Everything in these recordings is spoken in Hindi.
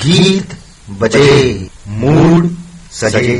गीत बजे मूड सजे।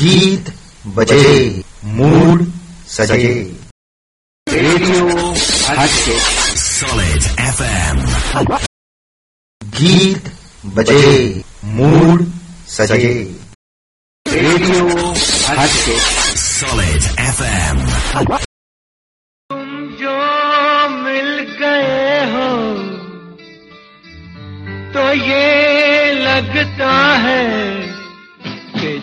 गीत बजे मूड सजे। रेडियो हटके। Solid FM. गीत बजे मूड सजे। रेडियो हटके। Solid FM. तुम जो मिल गए हो तो ये लगता है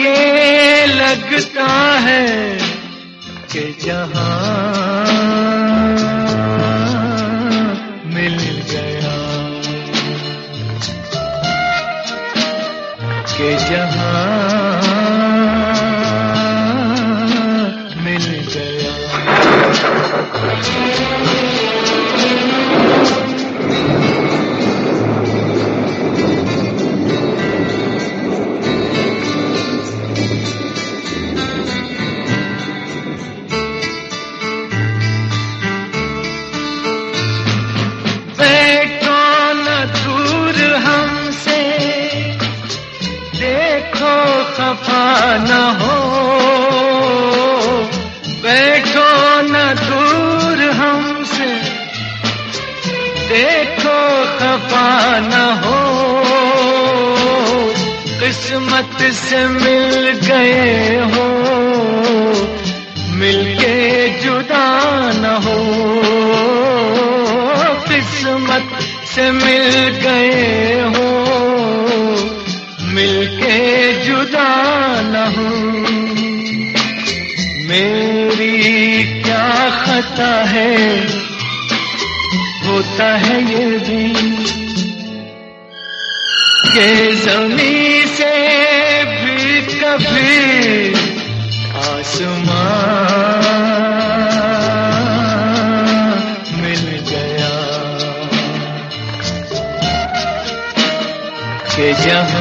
ये लगता है कि जहाँ मिल गया कि जहाँ न हो। बैठो न दूर हमसे। देखो खफा न हो। किस्मत से मिल गए हो। खता है। होता है ये भी। के जमी से भी कभी आसमां मिल गया। के जहाँ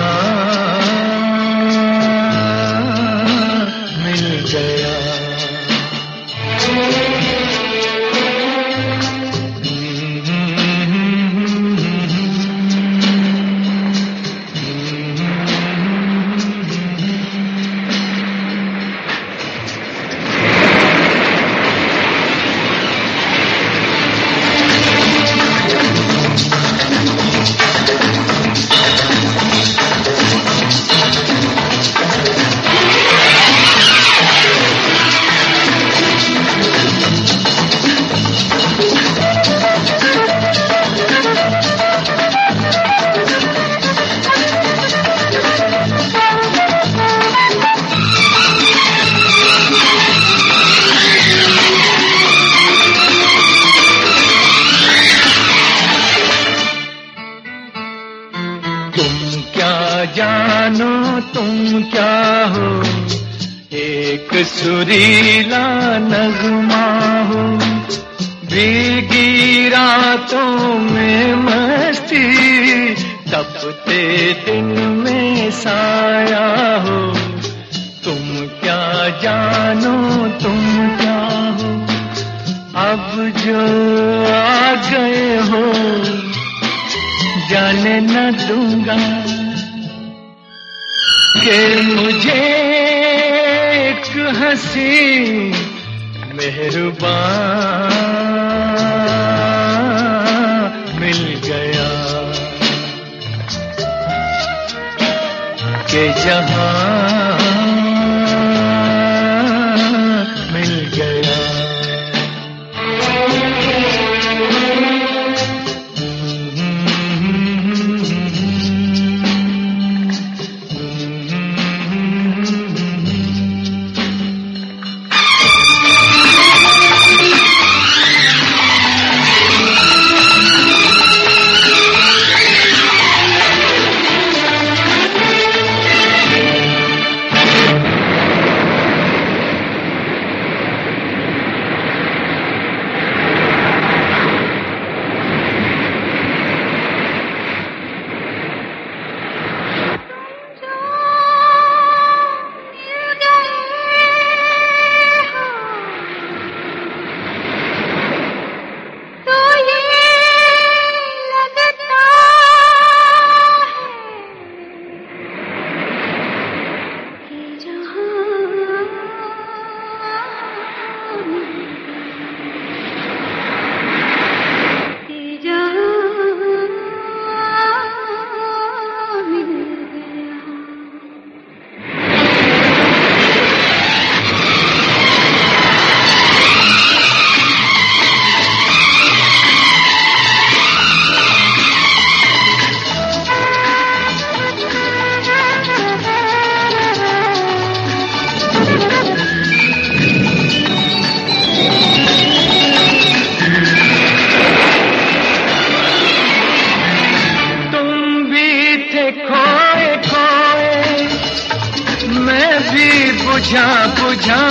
बुझा बुझा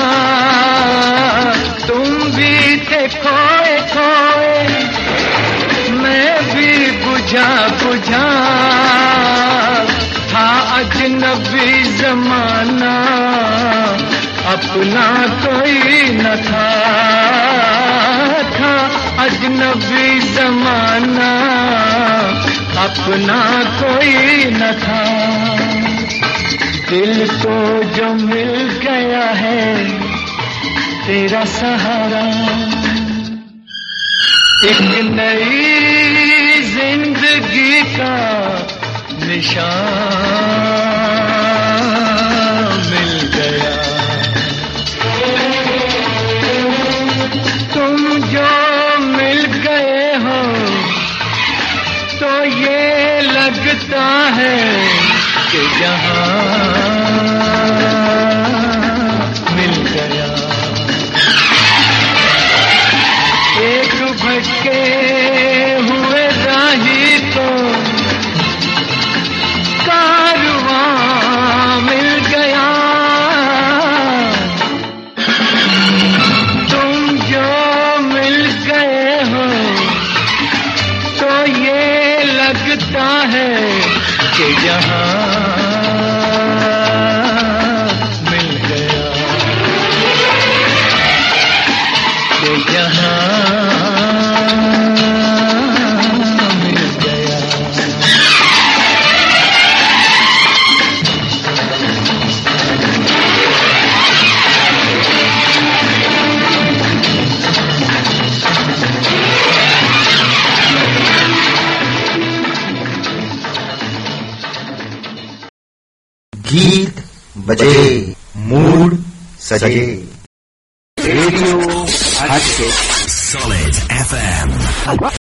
तुम भी थे खोए खोए। मैं भी बुझा बुझा था अजनबी जमाना। अपना कोई न था। था अजनबी जमाना। अपना कोई न था। दिल को जो मिल गया है, तेरा सहारा। एक नई ज़िंदगी का निशान मिल गया। तुम जो मिल गए हो तो ये लगता है कि जहाँ बजे मूड सजे रेडियो हटके Solid FM.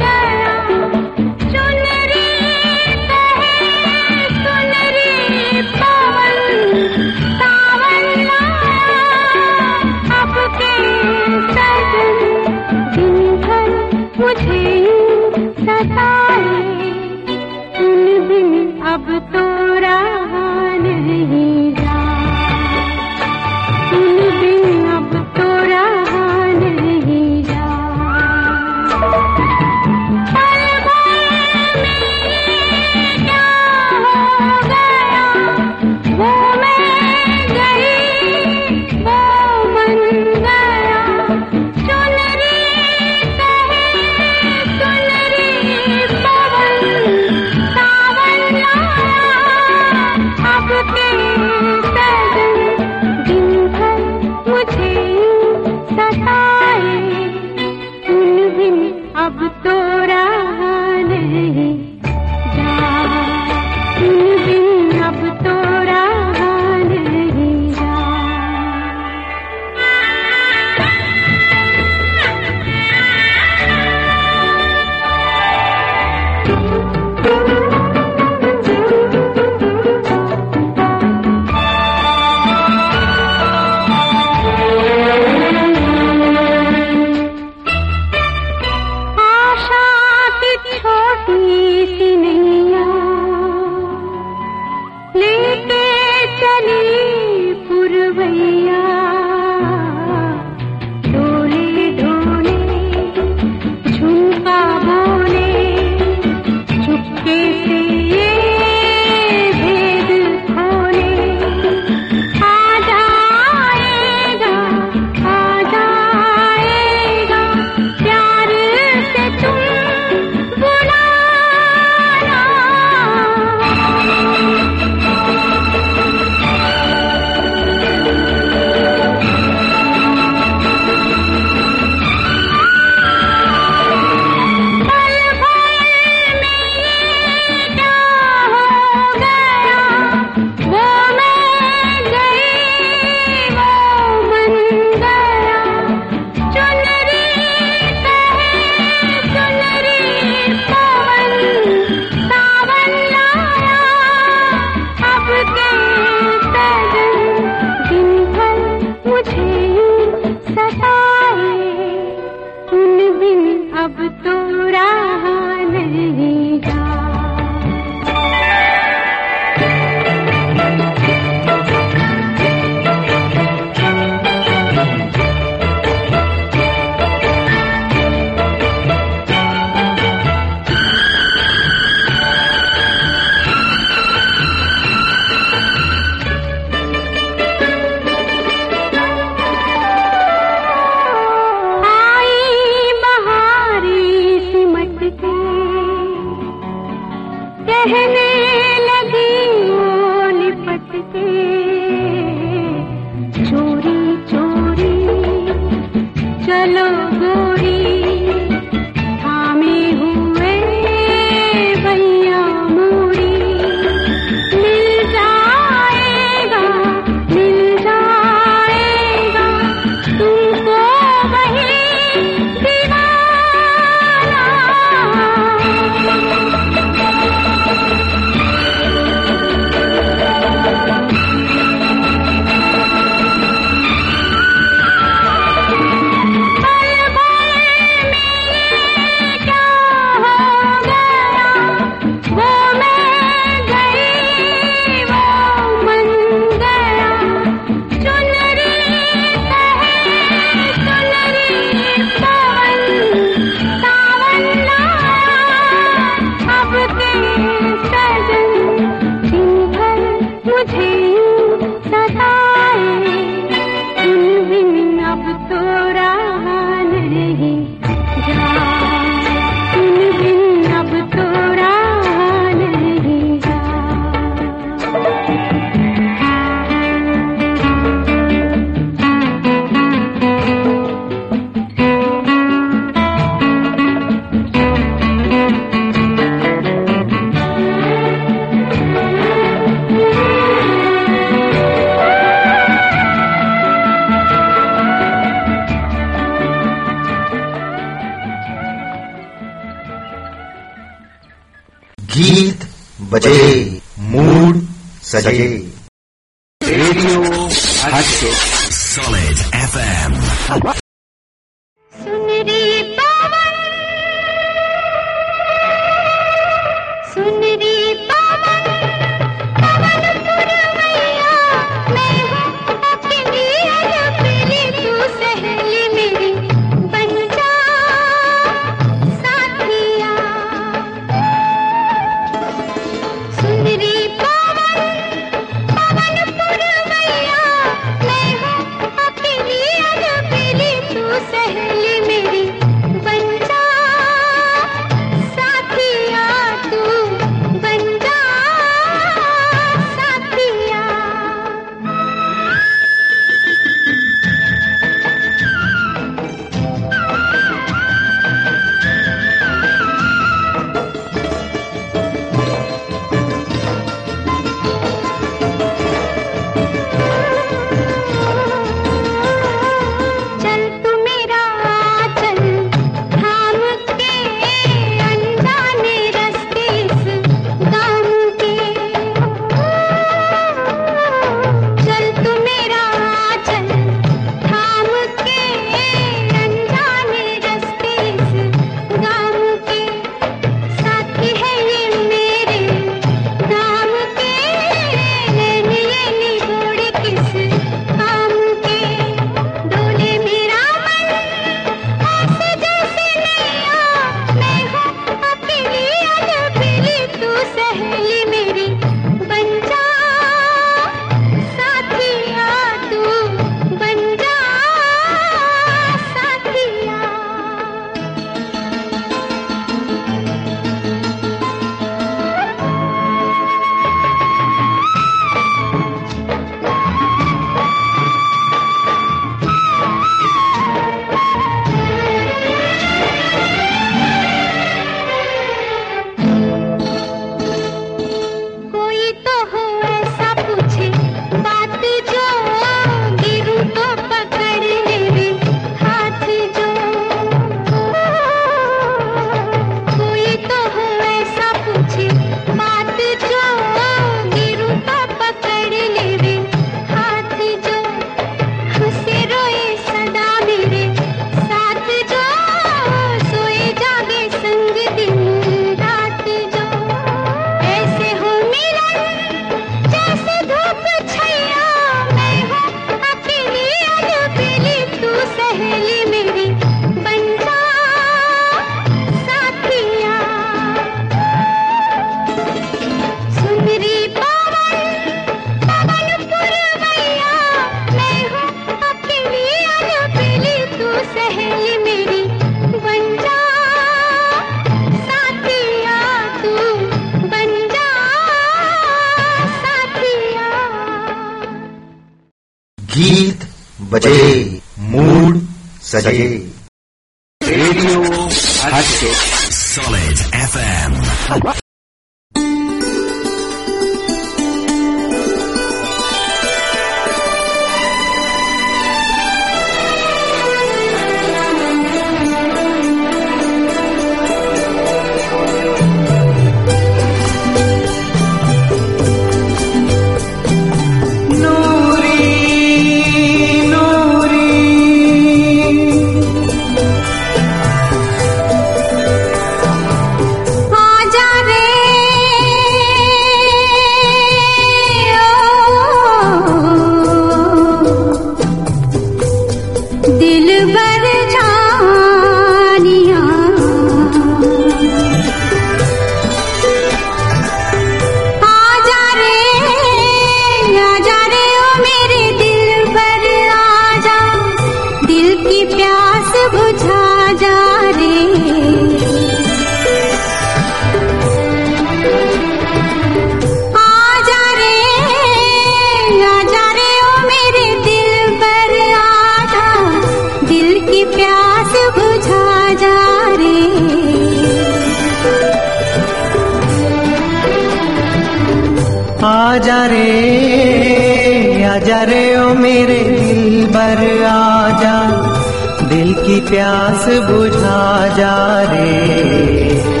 प्यास बुझा जा रे।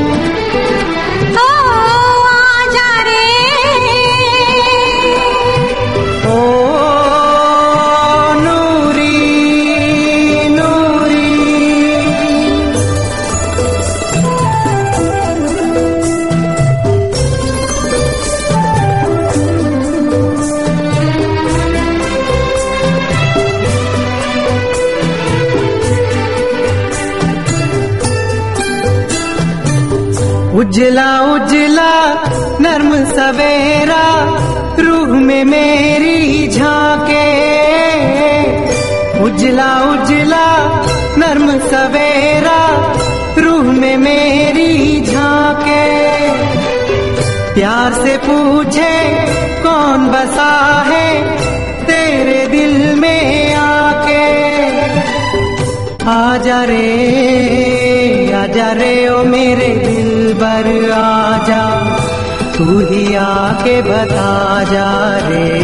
उजला उजला, नर्म सवेरा, रूह में मेरी झांके। उजला उजला, नर्म सवेरा, रूह में मेरी झांके। प्यार से पूछे, कौन बसा है तेरे दिल में आके? आजा रे आजा रे ओ मेरे। बर आजा तू ही आके बता जा रे।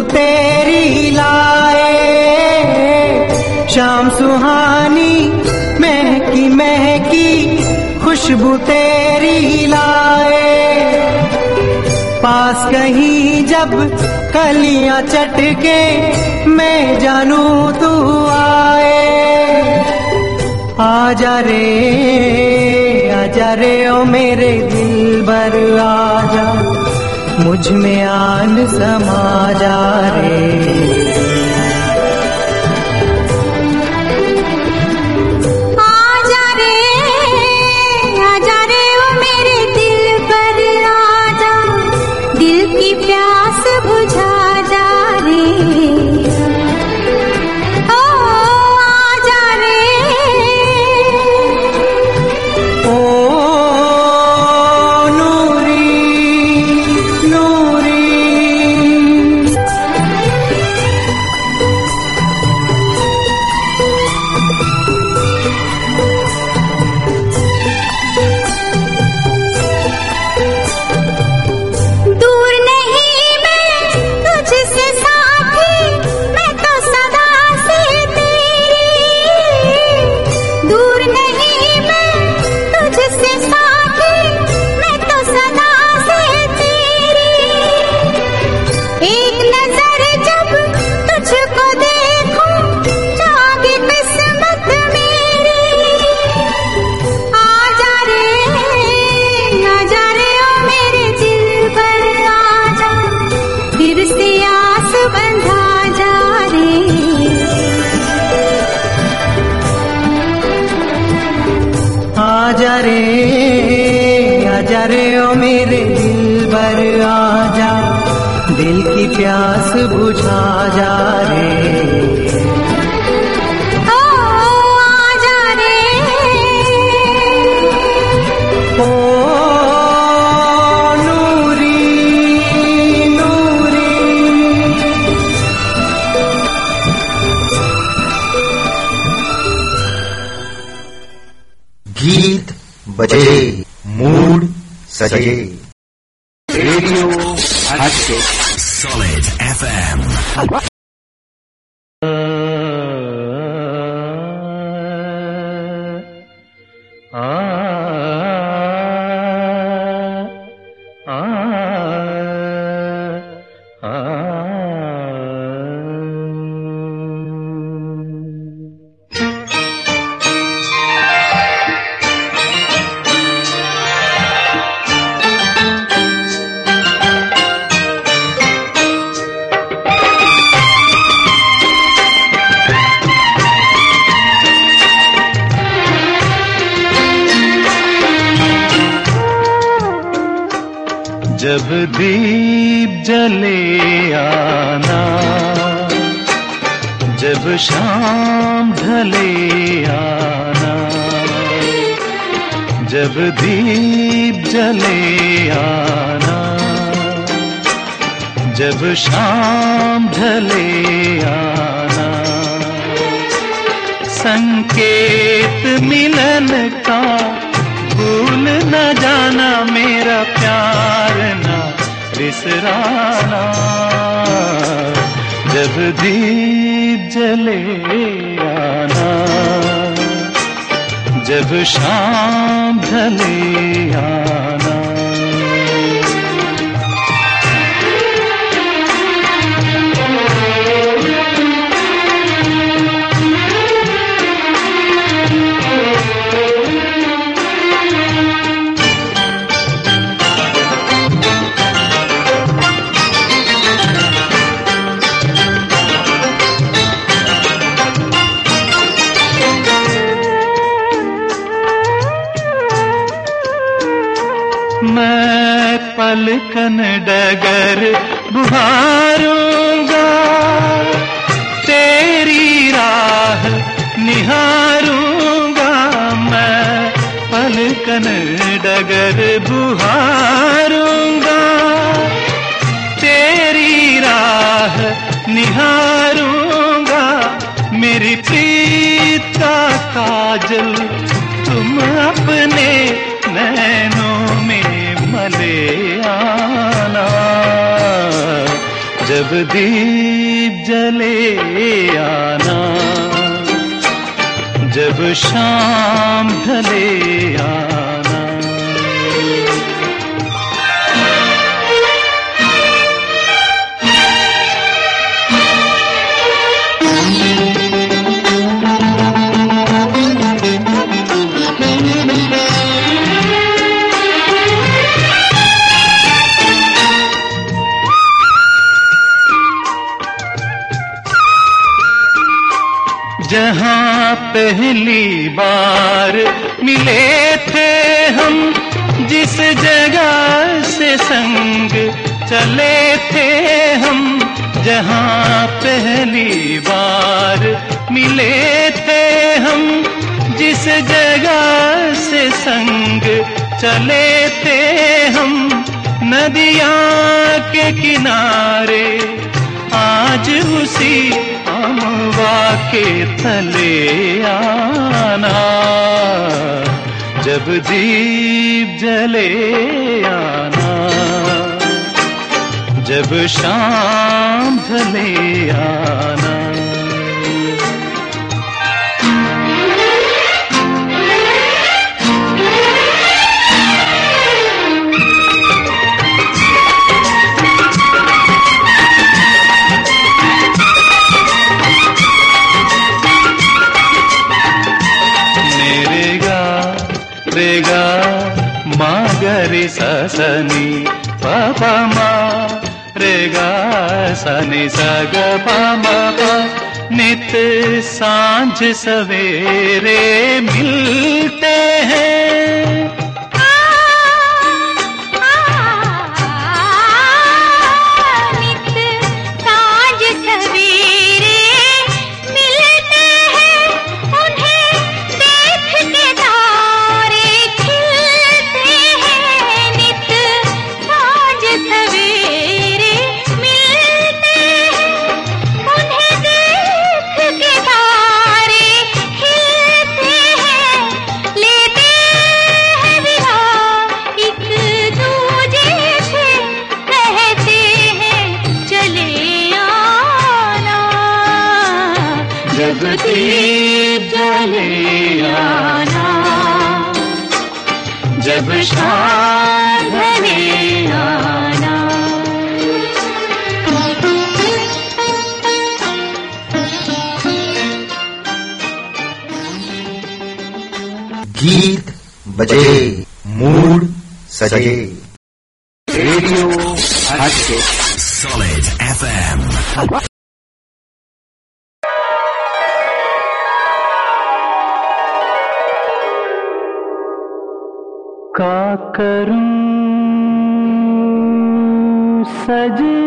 तेरी लाए। शाम सुहानी, महकी महकी, खुशबू तेरी लाए। पास कहीं जब कलियाँ चटके, मैं जानू तू आए। आजा रे आजा रे, ओ मेरे दिल बर आजा। मुझमें आन समा जा रे। सजे रेडियो हटके Solid FM. जब जले आना। जब शाम ढले आना। जब दीप जले आना। जब शाम ढले आना। संकेत मिलन का भूल न जाना मेरा प्यार ना बिसराना जब दीप जले आना जब शाम ढले आना। पलकन डगर बुहारूँगा। तेरी राह निहारूँगा मैं पलकन डगर बुहारूँगा जब दीप जले आना। जब शाम ढले आना पहली बार मिले थे हम, जिस जगह से संग चले थे हम, जहाँ पहली बार मिले थे हम, जिस जगह से संग चले थे हम, नदिया के किनारे, आज उसी अमवा के तले आना। जब दीप जले आना। जब शाम ढले आना। मागरी ससनी पपमा रेगा सनी सग पमा नित साँझ सवेरे मिलते हैं। बजे। मूड सजे। Radio Solid FM. का करूँ सजनी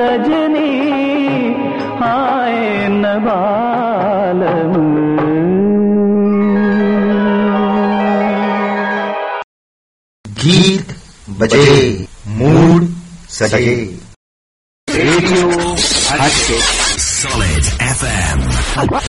सजनी आए नबालम गीत बजे मूड सजे। रेडियो सॉलेज सॉलिड एफएम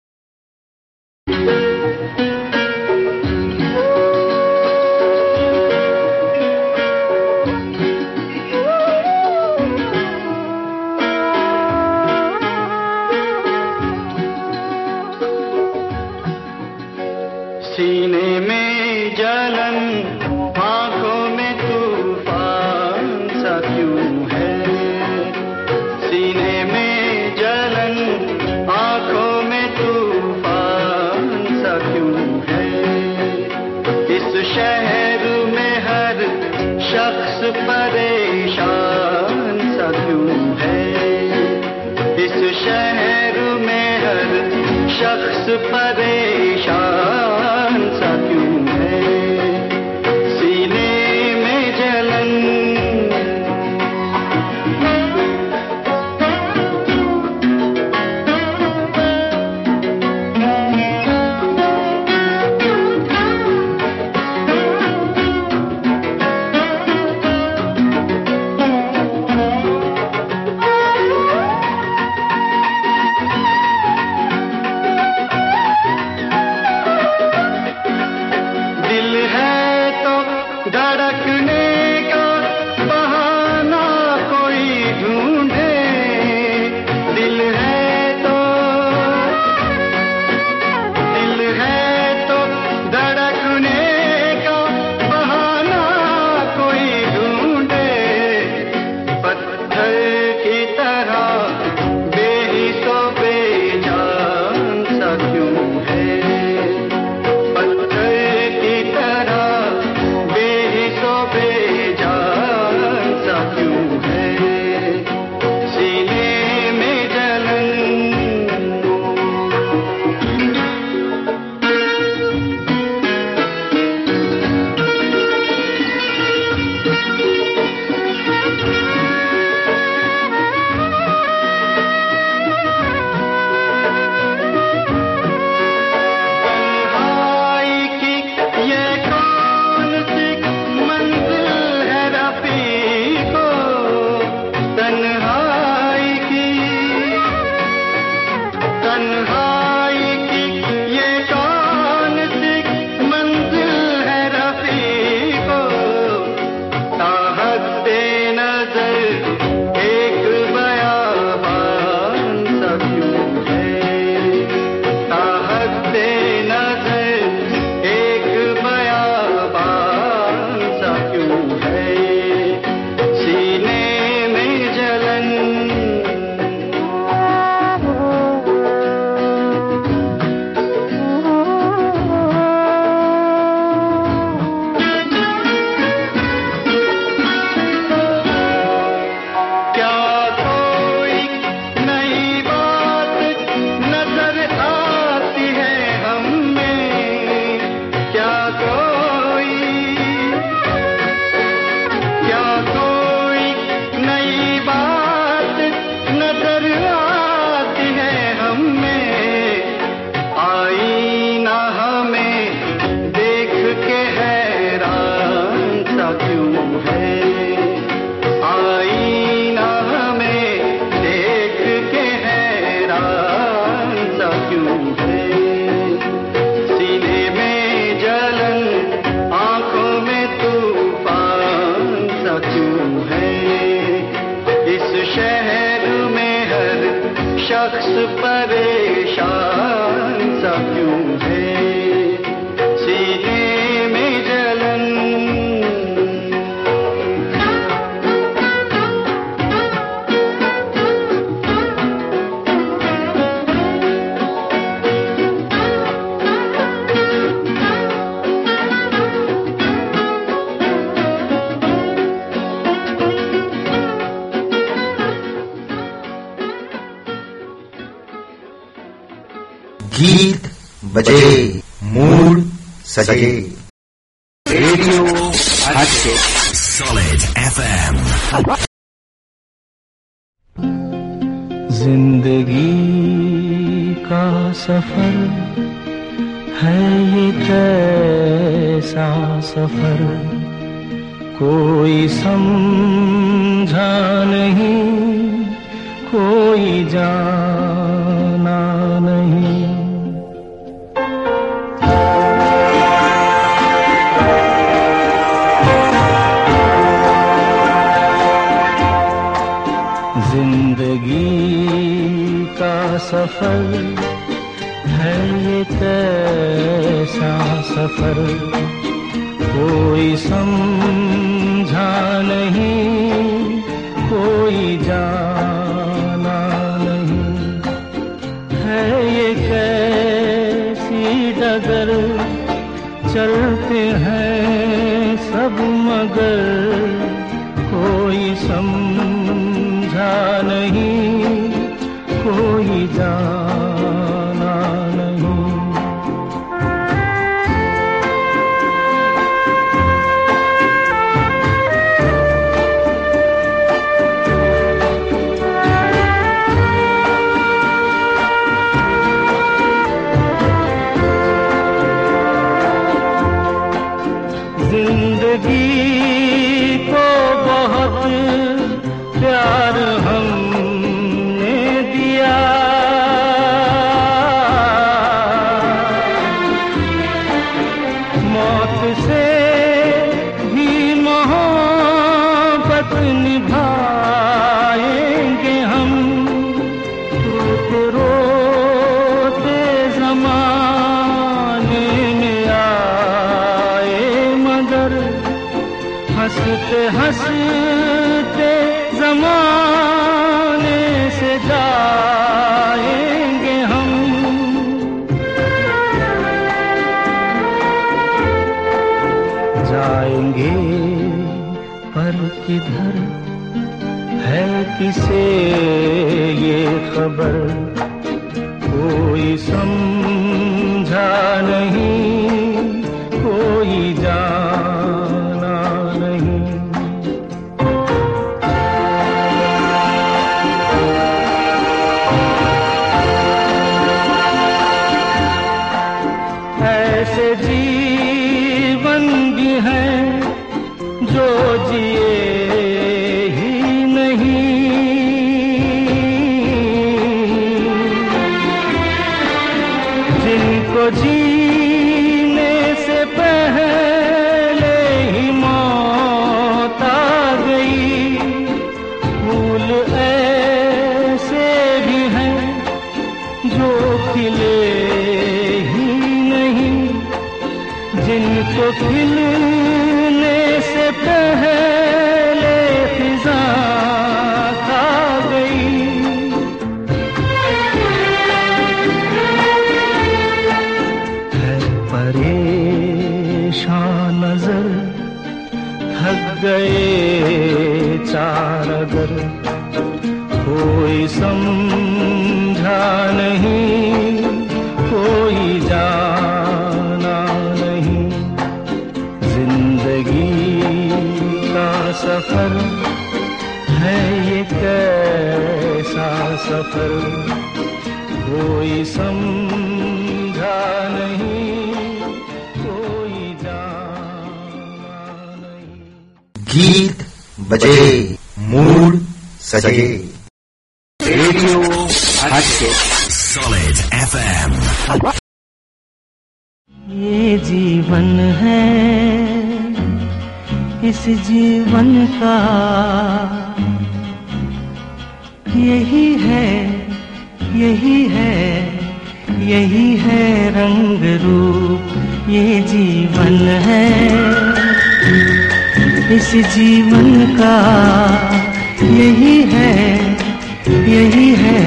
है,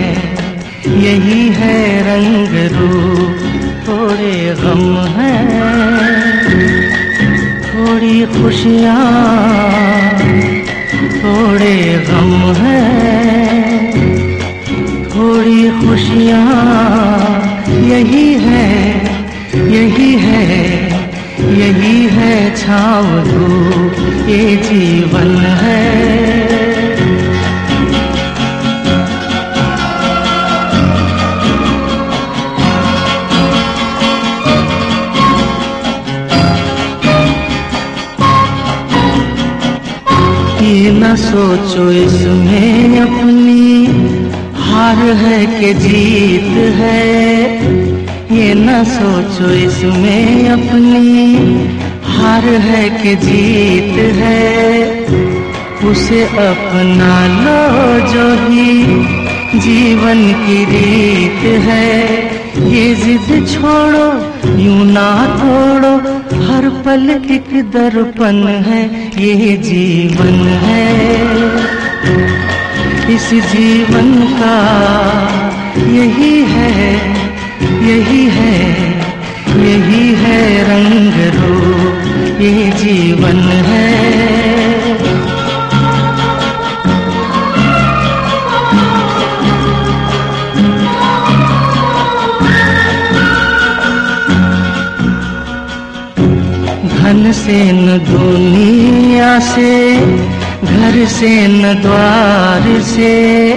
यही है रंग रूप, थोड़े गम है, थोड़ी खुशियाँ, थोड़े गम हैं, थोड़ी खुशियाँ, यही है यही है यही है छाव धूप ये जीवन है। न सोचो इसमें अपनी हार है कि जीत है। ये न सोचो इसमें अपनी हार है कि जीत है। उसे अपना लो जो ही जीवन की रीत है। ये जिद छोड़ो, यूँ ना तोड़ो हर पल एक दर्पण है ये जीवन है। इस जीवन का यही है यही है यही है रंग रूप ये जीवन है। से न दुनिया से, घर से न द्वार से,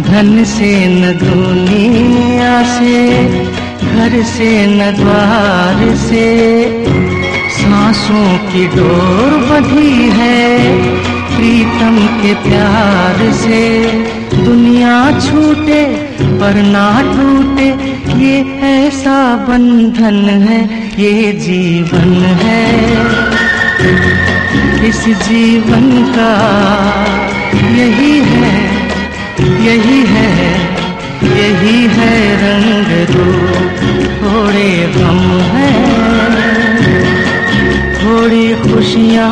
धन से न दुनिया से, घर से न द्वार से, सांसों की डोर बधी है प्रीतम के प्यार से। दुनिया छूटे पर ना टूटे, ये ऐसा बंधन है ये जीवन है। इस जीवन का यही है यही है यही है रंग रूप थोड़े गम है, थोड़ी खुशियाँ,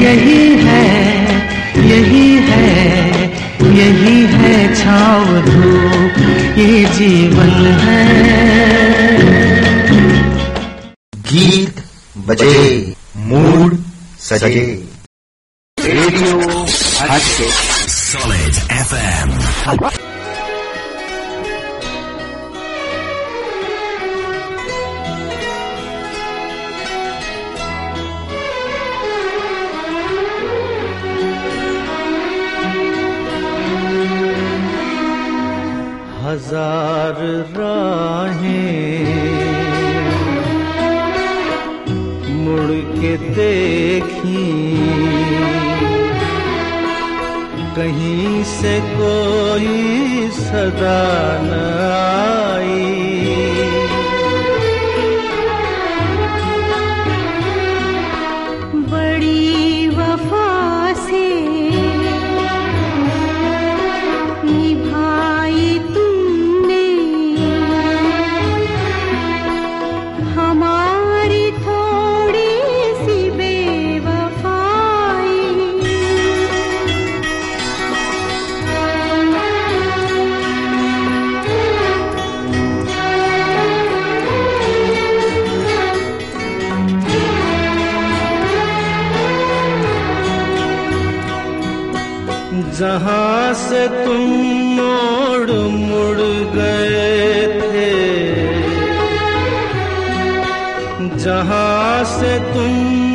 यही है यही है यही है छाव धूप ये जीवन है। गीत बजे। मूड सजे। Radio Solid FM. हज़ार राहें देखी। कहीं से कोई सदा न आई। जहाँ से तुम मोड़ मुड़ गए थे। जहाँ से तुम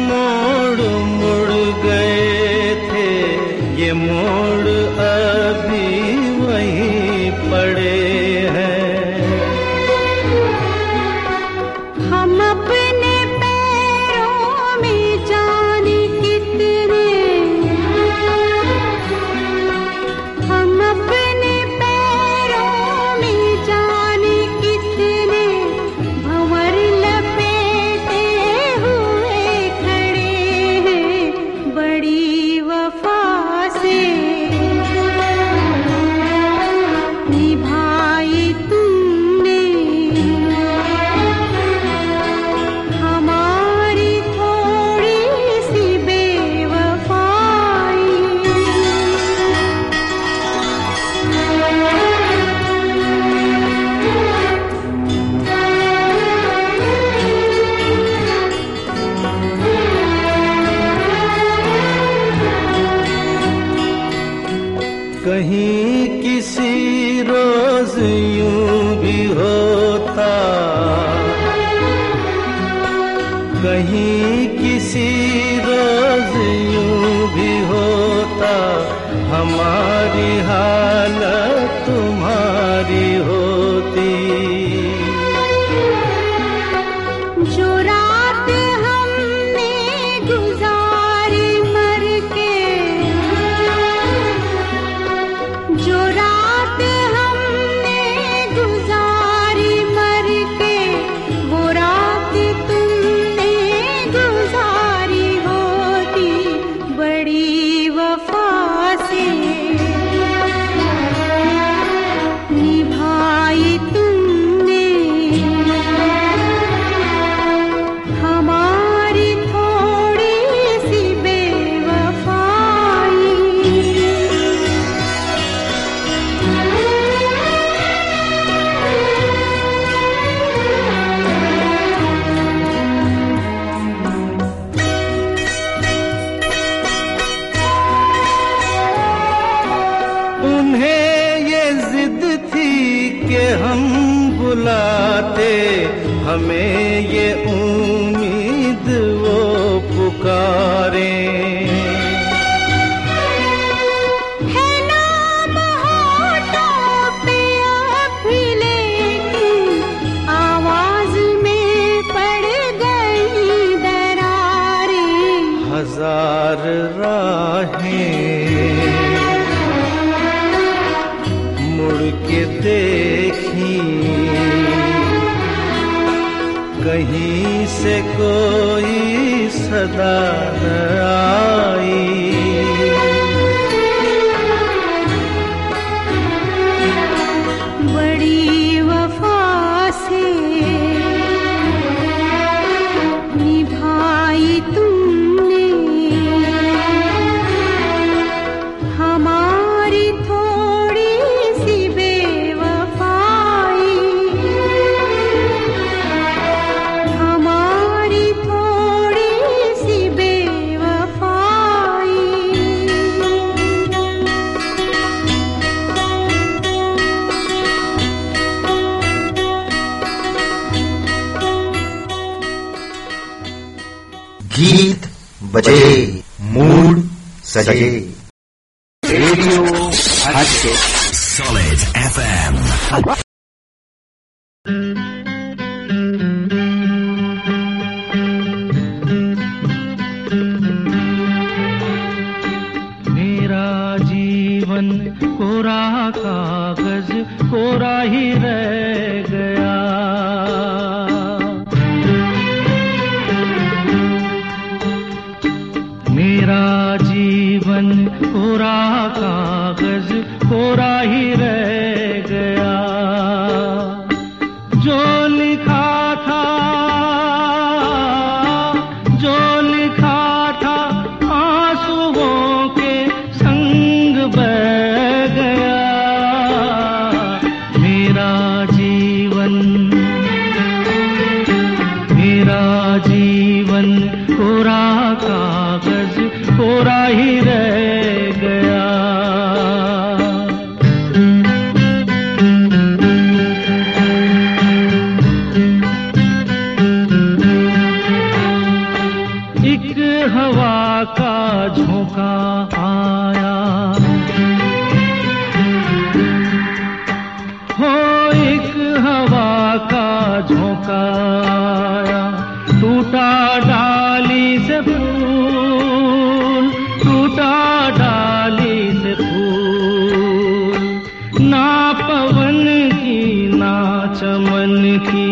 मन की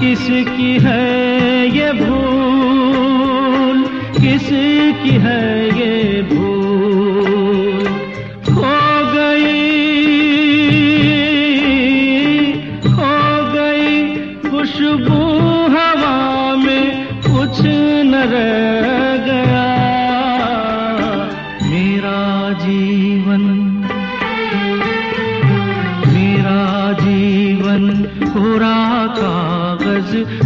किसकी है ये भूल? किसकी है ये भूल?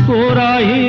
போராயே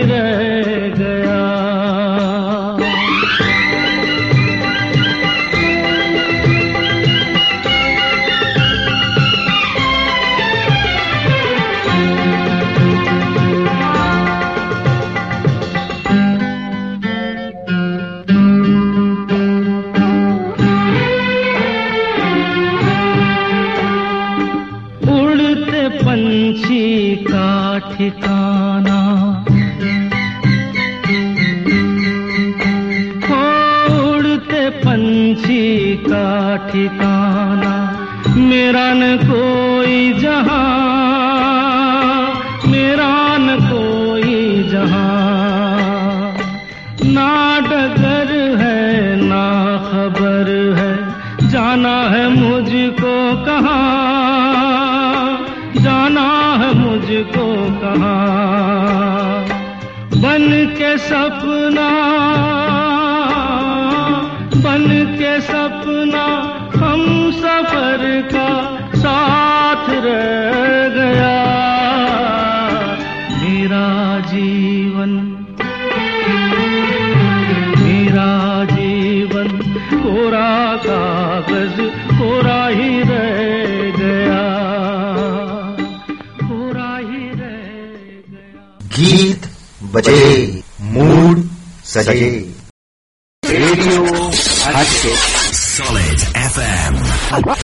के सजे रेडियो हटके Solid FM.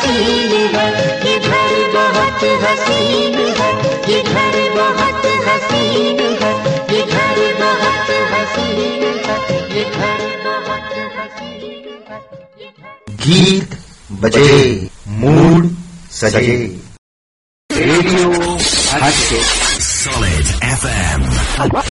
हसीन है ये घर बहुत हसीन है ये घर बहुत हसीन है ये घर बहुत हसीन है ये घर बहुत हसीन है गीत बजे मूड सजे। रेडियो सॉलिड एफएम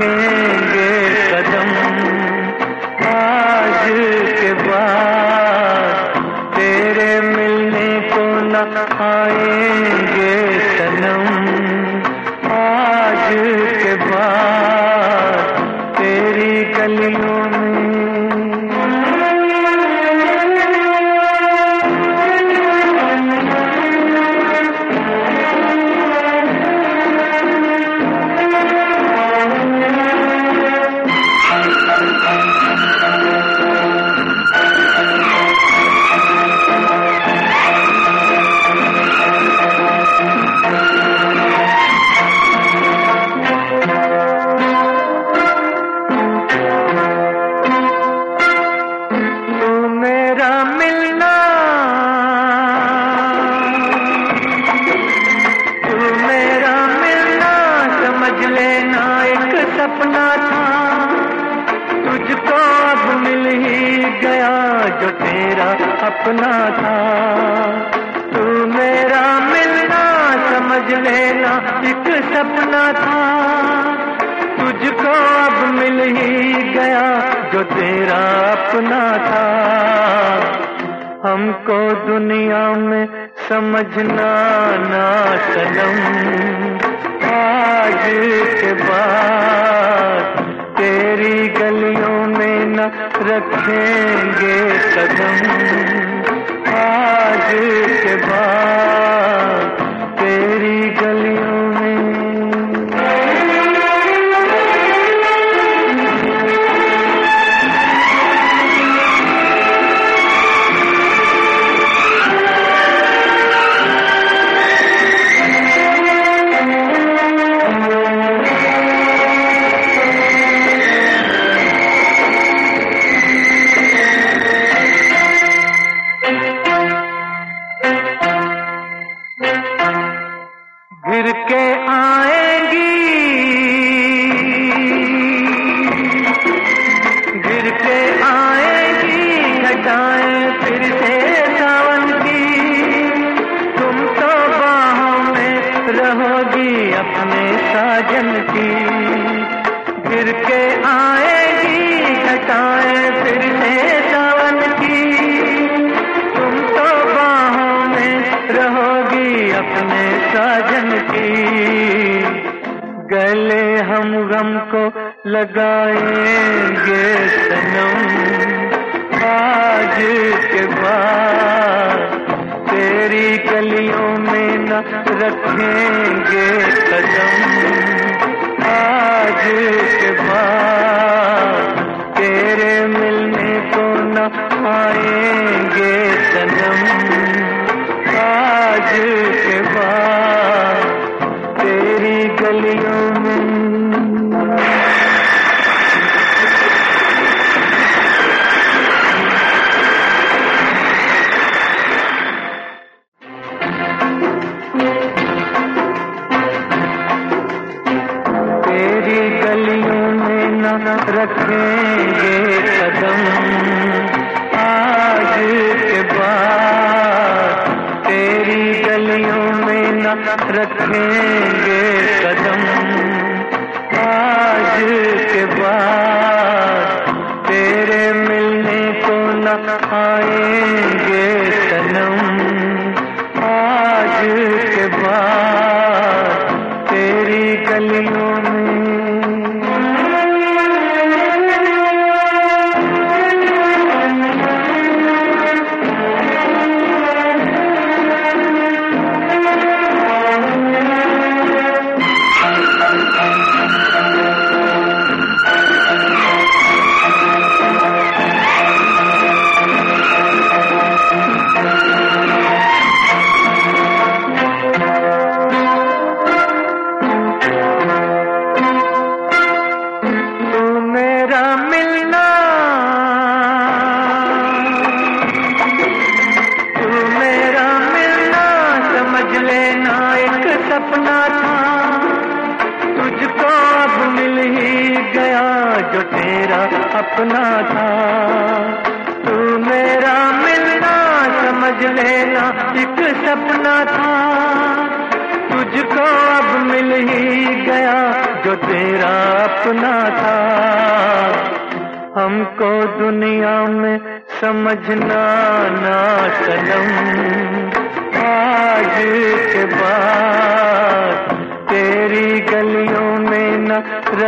हैं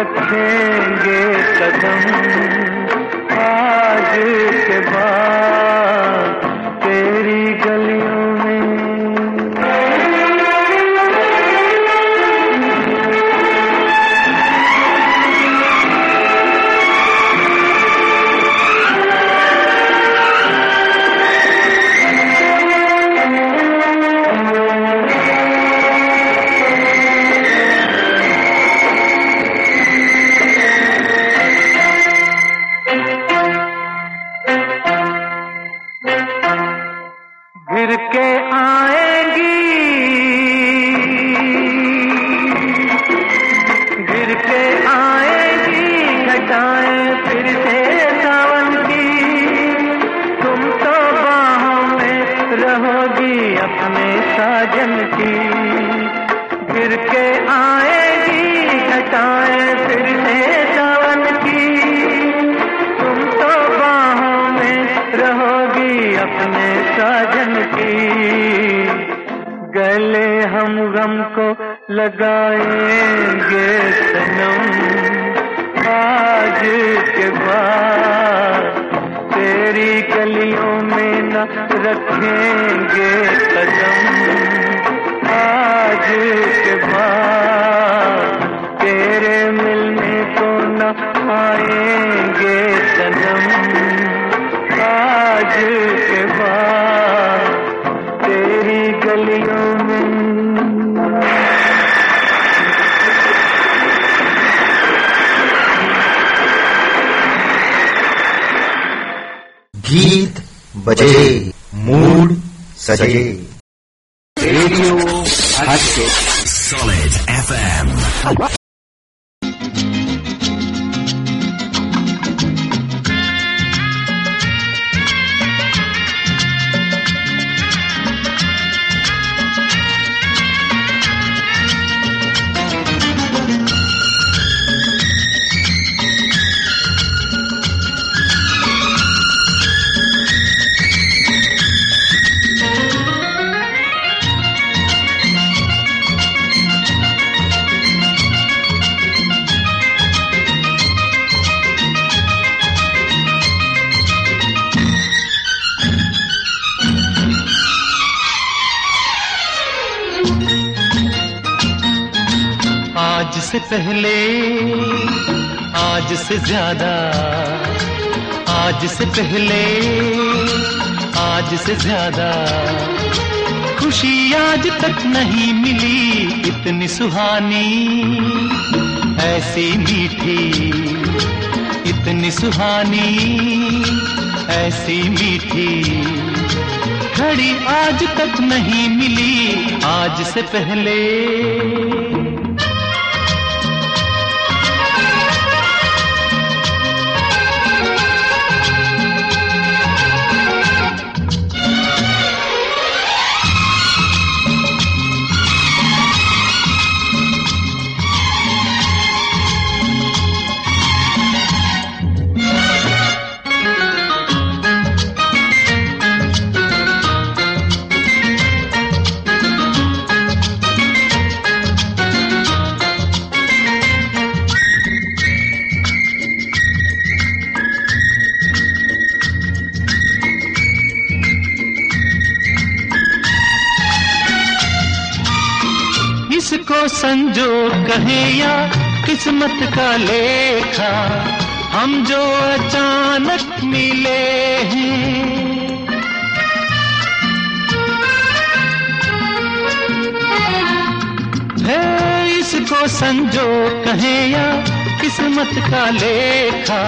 रखेंगे कदम आज के बाद। सजे रेडियो घड़ी आज तक नहीं मिली। आज से पहले संजोग कहे या किस्मत का लेखा, हम जो अचानक मिले हैं। है इसको संजो कहे या किस्मत का लेखा,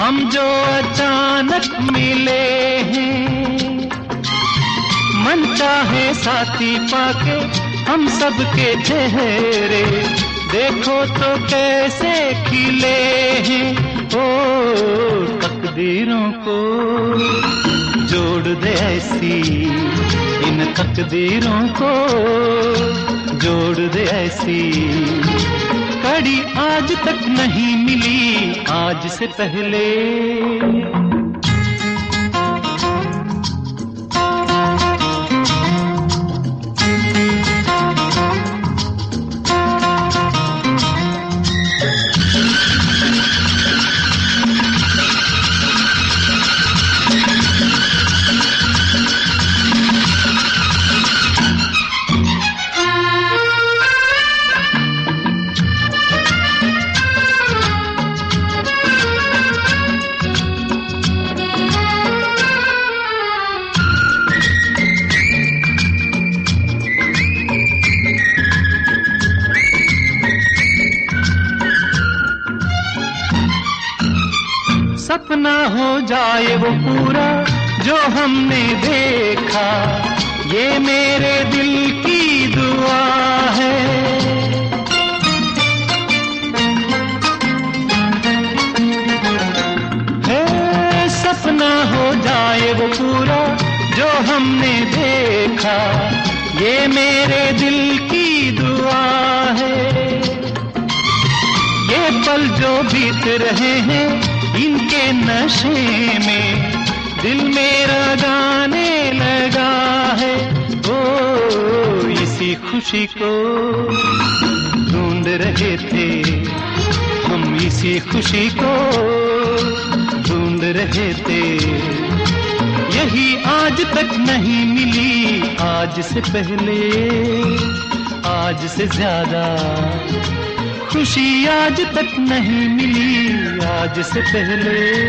हम जो अचानक मिले हैं। मन चाहे साथी पाके हम सबके चेहरे देखो तो कैसे खिले हैं। ओ, तकदीरों को जोड़ दे ऐसी, इन तकदीरों को जोड़ दे ऐसी। कड़ी आज तक नहीं मिली, आज से पहले। ये मेरे दिल की दुआ है। ये पल जो बीत रहे हैं, इनके नशे में दिल मेरा गाने लगा है। ओ, इसी खुशी को ढूंढ रहे थे हम, इसी खुशी को ढूंढ रहे थे। यही आज तक नहीं मिली आज से पहले, आज से ज़्यादा। खुशी आज तक नहीं मिली, आज से पहले।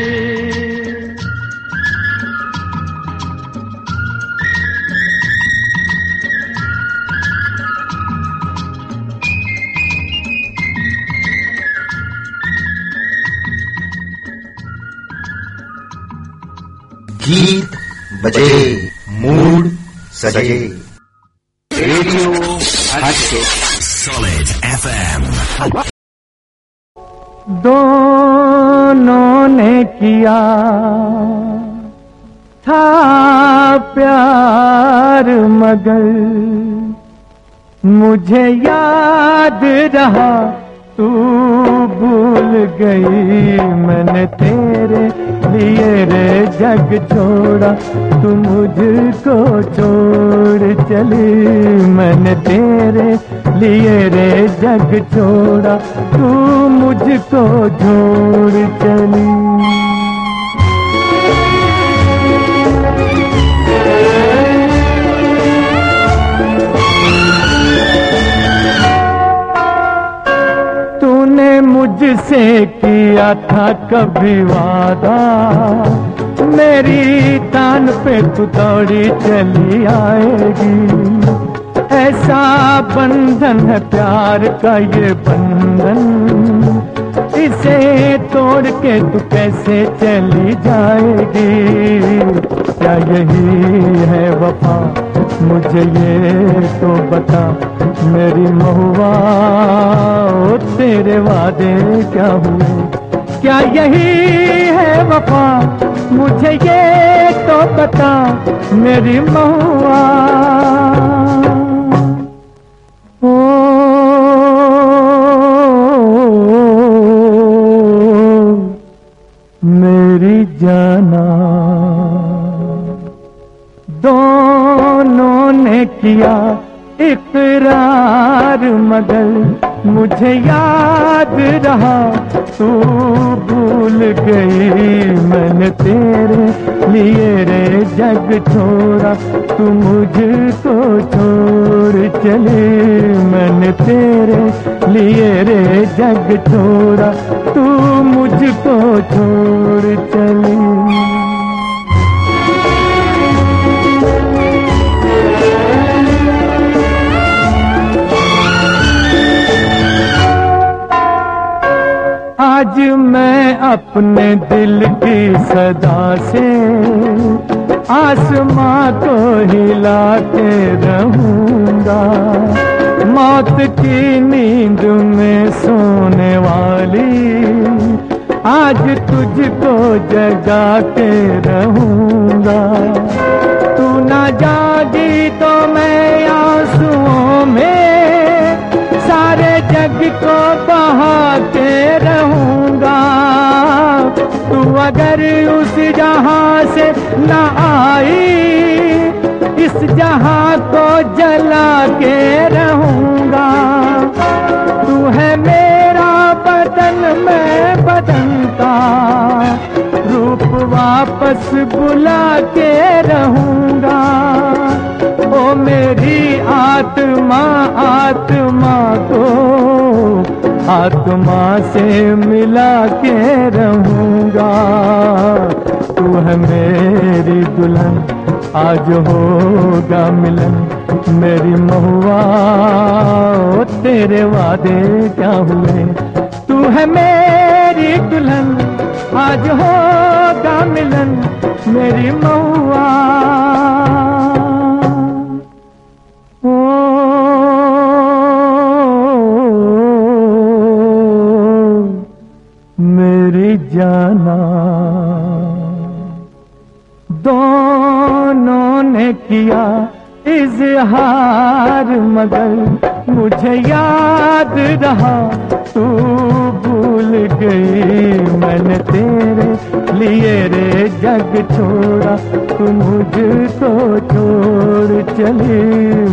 गीत बजे। सजे रेडियो Solid FM. दोनों ने किया था प्यार मगर मुझे याद रहा तू भूल गई, मैंने तेरे लिए रे जग छोड़ा, तू मुझको छोड़ चली। मैंने तेरे लिए रे जग छोड़ा, तू मुझको छोड़ चली। मुझसे किया था कभी वादा। मेरी तान पे तू दौड़ी चली आएगी। ऐसा बंधन है प्यार का ये बंधन। इसे तोड़ के तू कैसे चली जाएगी? क्या यही है वफा? मुझे ये तो बता, मेरी महुआ तेरे वादे क्या हुए? क्या यही है वफा? मुझे ये तो बता, मेरी महुआ। मेरी जाना। दोनों ने किया इकरार, मगर मुझे याद रहा, तू भूल गई। मैंने तेरे लिए रे जग छोड़ा, तू मुझको छोड़ चले। मैंने तेरे लिए रे जग छोड़ा, तू मुझको छोड़ चली। आज मैं अपने दिल की सदा से आसमां को हिला के रहूँगा। मौत की नींद में सोने वाली आज तुझको जगा के रहूँगा। तू ना जागी तो मैं आंसुओं में सारे जग को अगर उस जहाँ से न आई, इस जहाँ को जला के रहूँगा। तू है मेरा बदन, मैं बदन का रूप वापस बुला के रहूँगा। ओ मेरी आत्मा आत्मा को आत्मा से मिला के रहूँगा। तू है मेरी दुल्हन, आज होगा मिलन। मेरी महुआ तेरे वादे क्या हुए? तू है मेरी दुल्हन, आज होगा मिलन। मेरी महुआ जाना। दोनों ने किया इजहार, मगर मुझे याद रहा, तू भूल गई। मैंने तेरे लिए रे जग छोड़ा, तू मुझको छोड़ चली।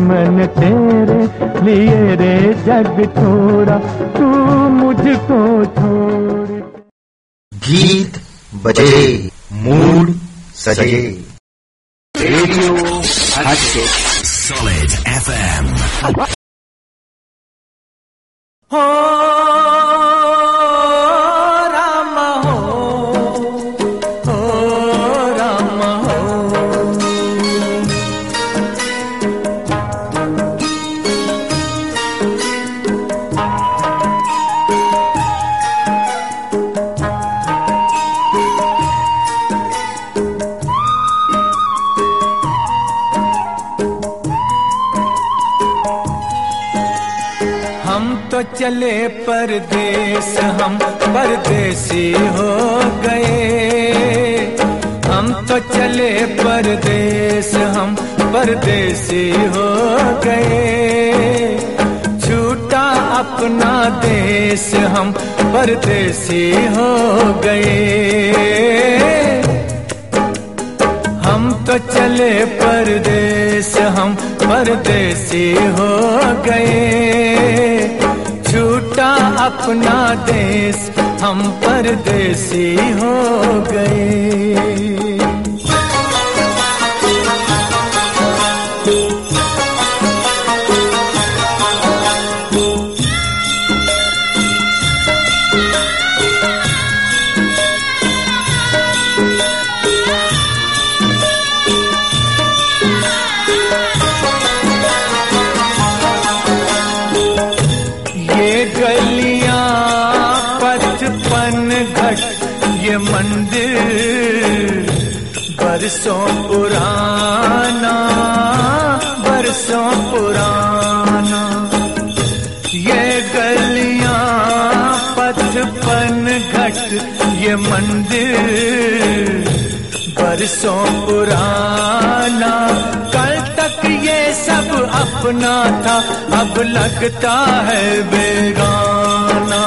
मैंने तेरे लिए रे जग छोड़ा, तू मुझको छोड़ गीत बजे। मूड सजे। रेडियो सॉलिड एफएम एम हो परदेस हम परदेसी हो गए। हम तो चले परदेस हम परदेसी हो गए। छूटा अपना देश हम परदेसी हो गए। हम तो चले परदेस हम परदेसी हो गए। छूटा अपना देश हम परदेसी हो गए। बरसों पुराना कल तक ये सब अपना था, अब लगता है बेगाना।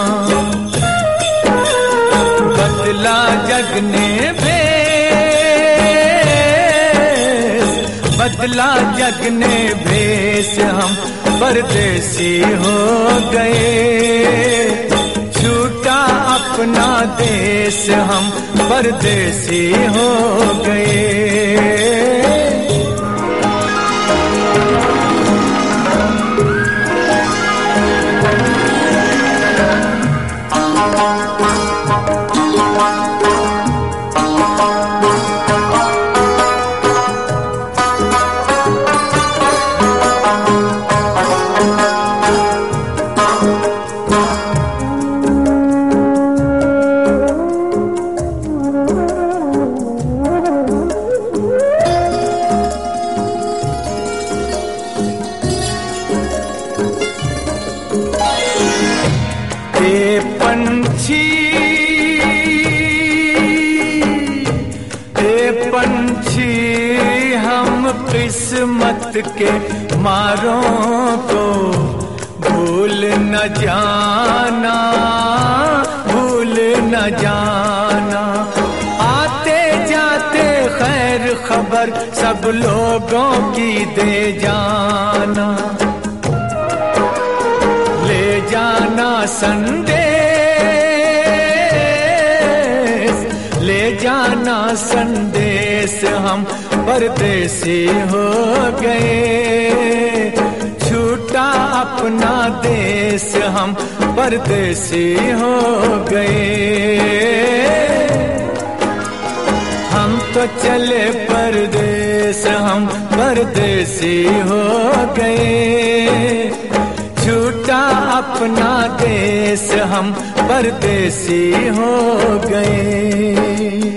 बदला जग ने भेस, बदला जग ने भेस, हम परदेसी हो गए। अपना देश हम परदेसी हो गए। मारों को भूल न जाना, भूल न जाना। आते जाते खैर खबर सब लोगों की दे जाना। ले जाना संदेश, ले जाना संदेश हम परदेसी हो गए। छूटा अपना देश हम परदेसी हो गए। हम तो चले परदेस हम परदेसी हो गए। छूटा अपना देश, हम परदेसी हो गए।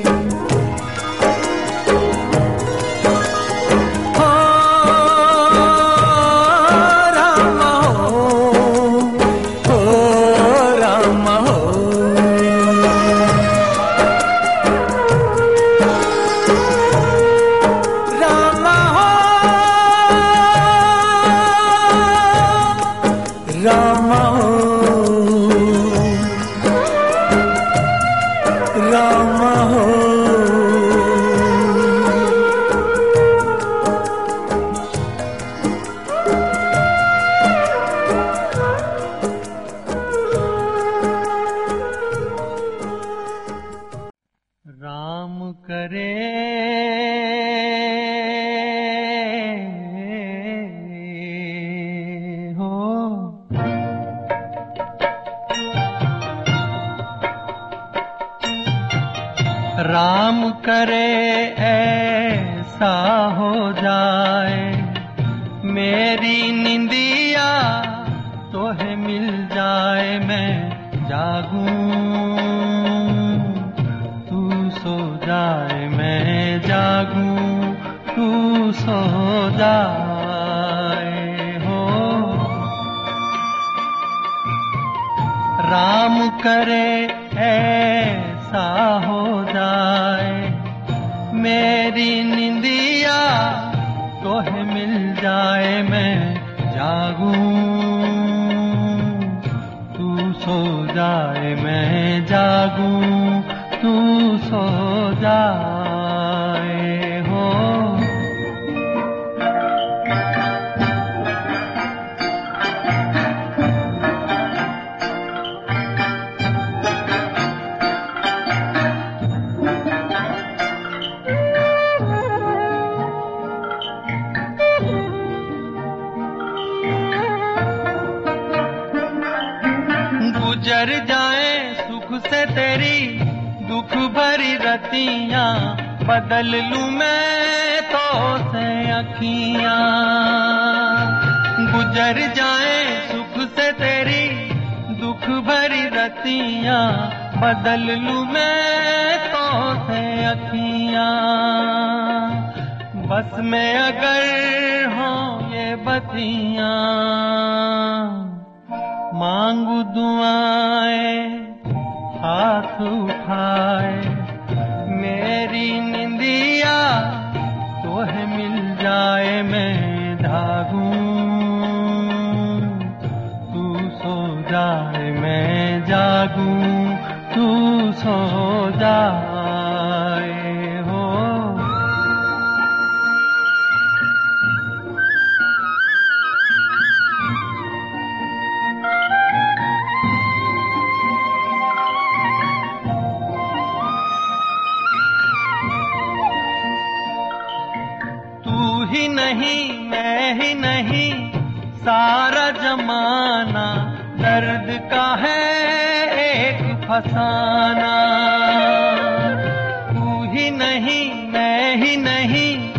नहीं, मैं ही नहीं।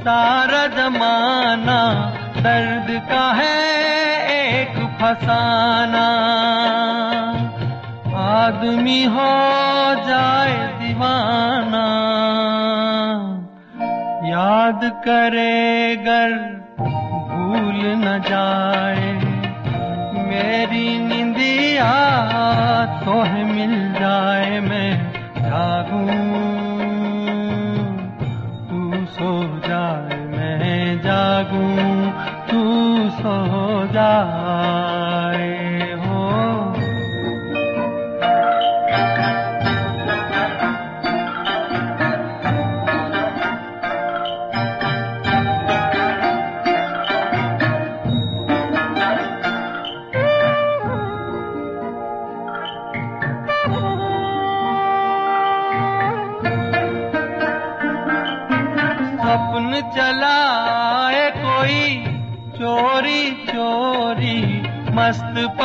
सारा जमाना दर्द का है, एक फसाना। आदमी हो जाए दीवाना। याद करे गर, भूल न जाए। मेरी निंदिया तोहे मिल जाए, मैं जागूं। जागूं तू सो जाए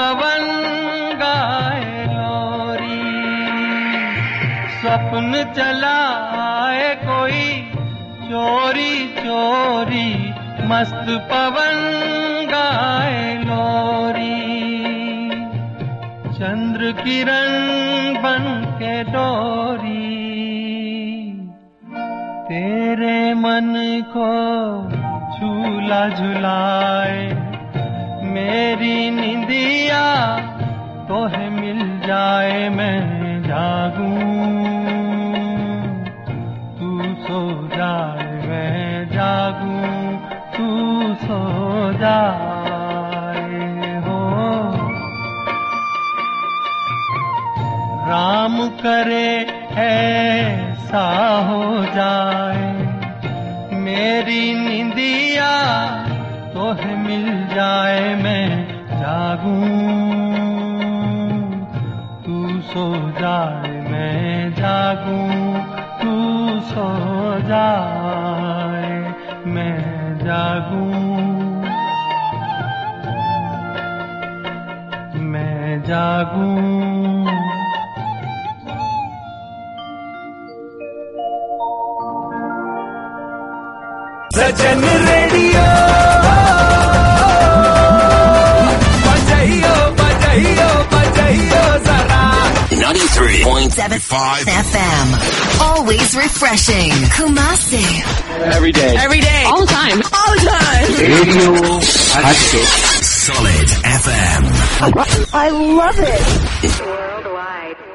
पवन गाए लोरी। स्वप्न चलाए कोई चोरी चोरी। मस्त पवन गाए लोरी। चंद्र किरण बन के डोरी। तेरे मन को झूला झुलाए मेरी निंदिया, तोहे मिल जाए मैं जागूं। तू सो जाए मैं जागूं, तू सो जाए हो। राम करे ऐसा हो जाए, मेरी निंदिया तोहे मिल जाए मैं जागूं। तू सो जाए मैं जागूं। तू सो जाए मैं जागूं। मैं जागूं। सजन radio. Three point seven five FM. Always refreshing. Kumasi. Every day. Every day. All the time. All the time. Radio Hatchet. Solid FM. I love it. Worldwide.